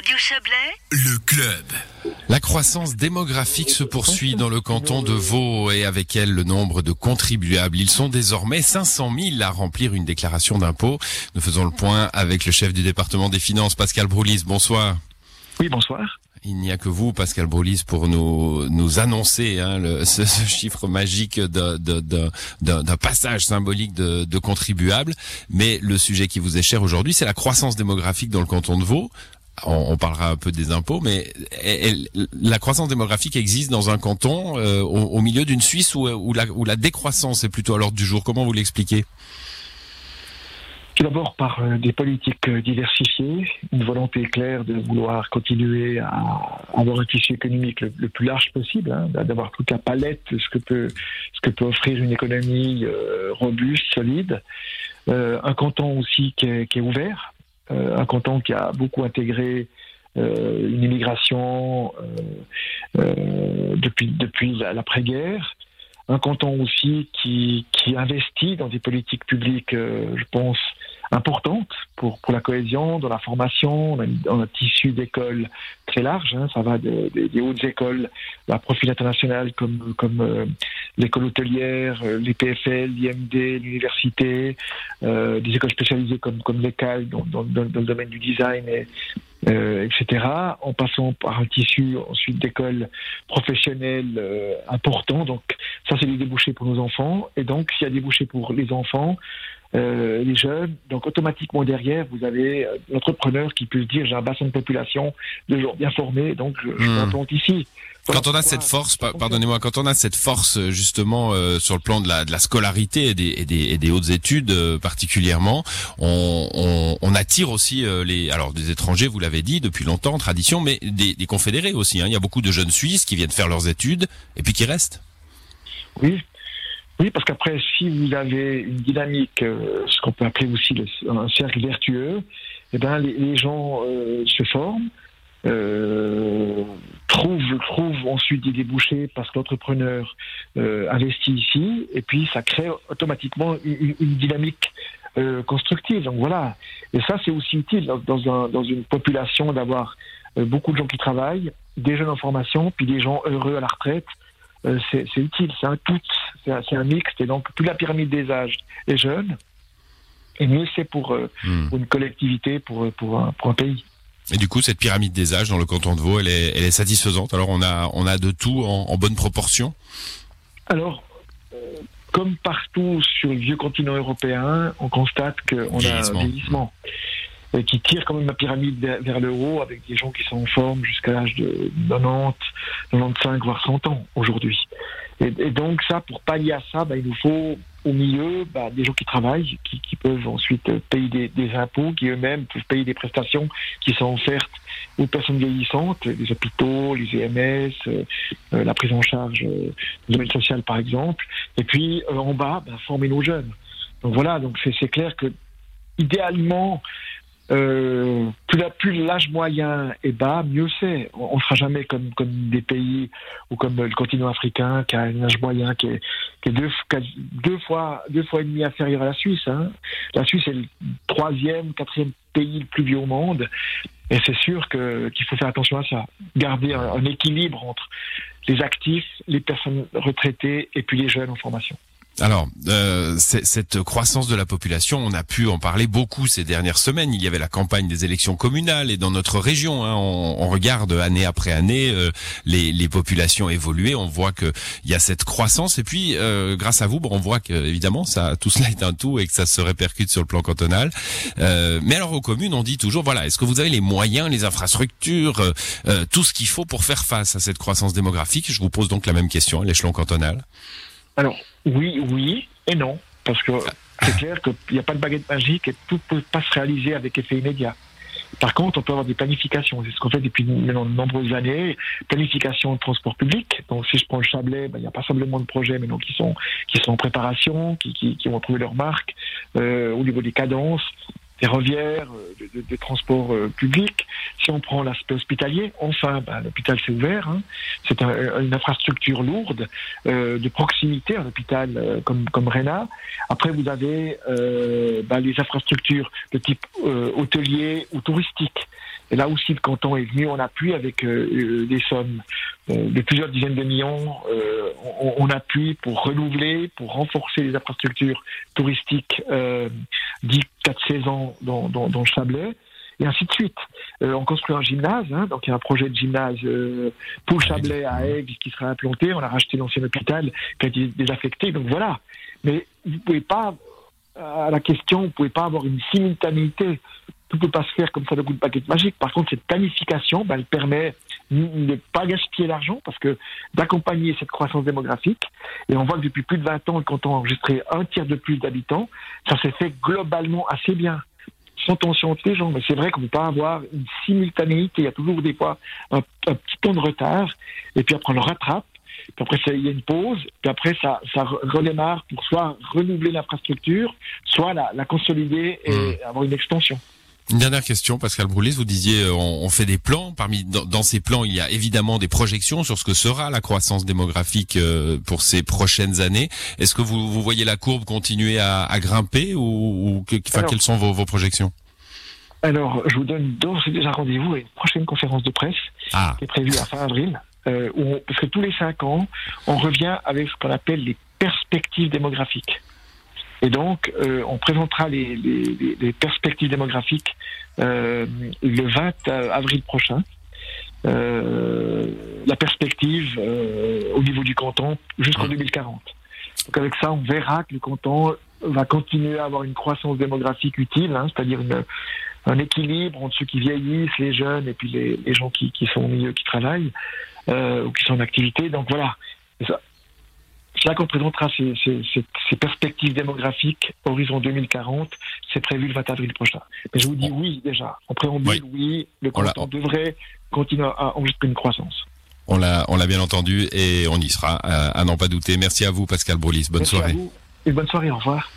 Radio Chablais, Le club. La croissance démographique se poursuit dans le canton de Vaud et avec elle le nombre de contribuables. Ils sont désormais 500 000 à remplir une déclaration d'impôt. Nous faisons le point avec le chef du département des finances, Pascal Broulis. Bonsoir. Oui, bonsoir. Il n'y a que vous, Pascal Broulis, pour nous nous annoncer hein, le, ce, ce chiffre magique d'un passage symbolique de, de contribuables. Mais le sujet qui vous est cher aujourd'hui, c'est la croissance démographique dans le canton de Vaud. On, parlera un peu des impôts, mais la croissance démographique existe dans un canton euh, au, milieu d'une Suisse où, la, décroissance est plutôt à l'ordre du jour. Comment vous l'expliquez? Tout d'abord par euh, des politiques euh, diversifiées, une volonté claire de vouloir continuer à avoir un tissu économique le, plus large possible, hein, d'avoir toute la palette de ce que peut, ce que peut offrir une économie robuste, solide. Un canton aussi qui est, ouvert, un canton qui a beaucoup intégré euh, une immigration euh, euh, depuis, depuis la- l'après-guerre. Un canton aussi qui, qui investit dans des politiques publiques, euh, je pense, importantes pour, pour la cohésion, dans la formation. On un tissu d'écoles très large. hein. ça va de- de- des hautes écoles à profil international comme, comme euh, l'école hôtelière, euh, les PFL, l'IMD, l'université, euh, des écoles spécialisées comme, comme l'ECAL dans, dans, dans- dans le domaine du design, et, euh, etc. En passant par un tissu ensuite d'écoles professionnelles euh, importants. Donc ça, c'est des débouchés pour nos enfants. Et donc, s'il y a des débouchés pour les enfants, euh, les jeunes, donc automatiquement derrière, vous avez euh, l'entrepreneur qui peut se dire j'ai un bassin de population de gens bien formés, donc je, je Hmm. m'implante ici. Quand on a cette force, pa- pardonnez-moi, quand on a cette force euh, justement euh, sur le plan de la, de la scolarité et des, et des, et des hautes études euh, particulièrement, on, on, on attire aussi euh, les, alors des étrangers, vous l'avez dit depuis longtemps, tradition, mais des, des confédérés aussi. Hein. Il y a beaucoup de jeunes Suisses qui viennent faire leurs études et puis qui restent. Oui. Oui, parce qu'après, si vous avez une dynamique, euh, ce qu'on peut appeler aussi un cercle vertueux, eh ben, les, gens euh, se forment, euh, trouvent, trouvent ensuite des débouchés parce que l'entrepreneur investit ici, et puis ça crée automatiquement une, dynamique constructive. Donc voilà. Et ça, c'est aussi utile dans, dans un- dans une population d'avoir beaucoup de gens qui travaillent, des jeunes en formation, puis des gens heureux à la retraite. C'est utile, c'est un tout, c'est un, un mixte. Et donc, plus la pyramide des âges est jeune, et mieux c'est pour, euh, Hmm. pour une collectivité, pour, pour, un, pour un pays. Et du coup, cette pyramide des âges dans le canton de Vaud, elle est, elle est satisfaisante? Alors on a, on a de tout en, en bonne proportion? Alors, euh, comme partout sur le vieux continent européen, on constate qu'on a un vieillissement euh, qui tire quand même la pyramide vers, vers le haut avec des gens qui sont en forme jusqu'à l'âge de 90, 95, voire 100 ans aujourd'hui. Et, donc ça, pour pallier à ça, bah, il nous faut au milieu bah, des gens qui travaillent, qui, peuvent ensuite payer des, impôts, qui eux-mêmes peuvent payer des prestations qui sont offertes aux personnes vieillissantes, les hôpitaux, les EMS, euh, euh, la prise en charge euh, du domaine social par exemple. Et puis en bas, bah, former nos jeunes. Donc voilà, donc c'est clair que idéalement, euh, plus la- plus l'âge moyen est bas, mieux c'est. On ne sera jamais comme, comme des pays ou comme le continent africain qui a un âge moyen qui est, deux, fois deux fois et demi inférieur à la Suisse. hein. La Suisse est le troisième, quatrième pays le plus vieux au monde. Et c'est sûr qu'il faut faire attention à ça. Garder un équilibre entre les actifs, les personnes retraitées et puis les jeunes en formation. Alors, euh, cette croissance de la population, on a pu en parler beaucoup ces dernières semaines. Il y avait la campagne des élections communales et dans notre région, hein, on, on regarde année après année euh, les, les populations évoluer. On voit que il y a cette croissance et puis, euh, grâce à vous, bon, on voit que évidemment, ça, tout cela est un tout et que ça se répercute sur le plan cantonal. Euh, mais alors aux communes, on dit toujours, voilà, est-ce que vous avez les moyens, les infrastructures, euh, euh, tout ce qu'il faut pour faire face à cette croissance démographique? Je vous pose donc la même question à l'échelon cantonal. Alors, oui, oui et non. Parce que c'est clair qu'il n'y a pas de baguette magique et tout ne peut pas se réaliser avec effet immédiat. Par contre, on peut avoir des planifications. C'est ce qu'on fait depuis maintenant de nombreuses années. Planification de transport public. Donc, si je prends le Chablais, ben, il y a pas simplement de projets maintenant qui sont, qui sont en préparation, qui, qui, vont trouver leur marque euh, au niveau des cadences ferroviaires, euh, de, de. On prend l'aspect hospitalier, enfin, ben, l'hôpital s'est ouvert. Hein. C'est un- une infrastructure lourde euh, de proximité, un hôpital euh, comme, comme Réna. Après, vous avez euh, ben, les infrastructures de type euh, hôtelier ou touristique. Et là aussi, le canton est venu en appui avec des sommes de plusieurs dizaines de millions. On, on, appuie pour renouveler, pour renforcer les infrastructures touristiques dix, quatre saisons dans, dans, dans le Chablais et ainsi de suite. Euh, on construit un gymnase, hein, donc il y a un projet de gymnase euh, pour Chablais à Aigle qui sera implanté. On a racheté l'ancien hôpital qui a été désaffecté. Donc voilà. Mais vous pouvez pas, à la question, vous pouvez pas avoir une simultanéité. Tout ne peut pas se faire comme ça de coup de paquet magique. Par contre, cette planification, ben, elle permet de ne pas gaspiller l'argent parce que d'accompagner cette croissance démographique. Et on voit que depuis plus de 20 ans, quand on a enregistré un tiers de plus d'habitants, ça s'est fait globalement assez bien sans tension entre les gens. Mais c'est vrai qu'on ne peut pas avoir une simultanéité. Il y a toujours des fois un, petit temps de retard, et puis après on le rattrape. Puis après, il y a une pause, puis après, ça, ça redémarre pour soit renouveler l'infrastructure, soit la, la consolider et mmh. avoir une extension. Une dernière question, Pascal Broulis, vous disiez euh, on, fait des plans. Parmi dans, ces plans, il y a évidemment des projections sur ce que sera la croissance démographique euh, pour ces prochaines années. Est-ce que vous, vous, voyez la courbe continuer à, à grimper ou, ou enfin, quelles sont vos, vos, projections? Alors, je vous donne d'ores et déjà rendez-vous à une prochaine conférence de presse ah. qui est prévue à fin avril, euh, où parce que tous les cinq ans, on revient avec ce qu'on appelle les perspectives démographiques. Et donc, euh, on présentera les, les, les perspectives démographiques euh, le 20 avril prochain. Euh, la perspective euh, au niveau du canton jusqu'en 2040. Donc avec ça, on verra que le canton va continuer à avoir une croissance démographique utile, hein, c'est-à-dire un équilibre entre ceux qui vieillissent, les jeunes, et puis les, les gens qui, qui, sont au milieu, qui travaillent euh, ou qui sont en activité. Donc voilà, ça, c'est là qu'on présentera ces, perspectives démographiques horizon 2040. C'est prévu le 20 avril prochain. Mais je vous dis oui déjà. En préambule, oui, le canton devrait continuer à enregistrer une croissance. On l'a, on l'a bien entendu et on y sera, à, n'en pas douter. Merci à vous, Pascal Broulis. Bonne soirée. et bonne soirée. Au revoir.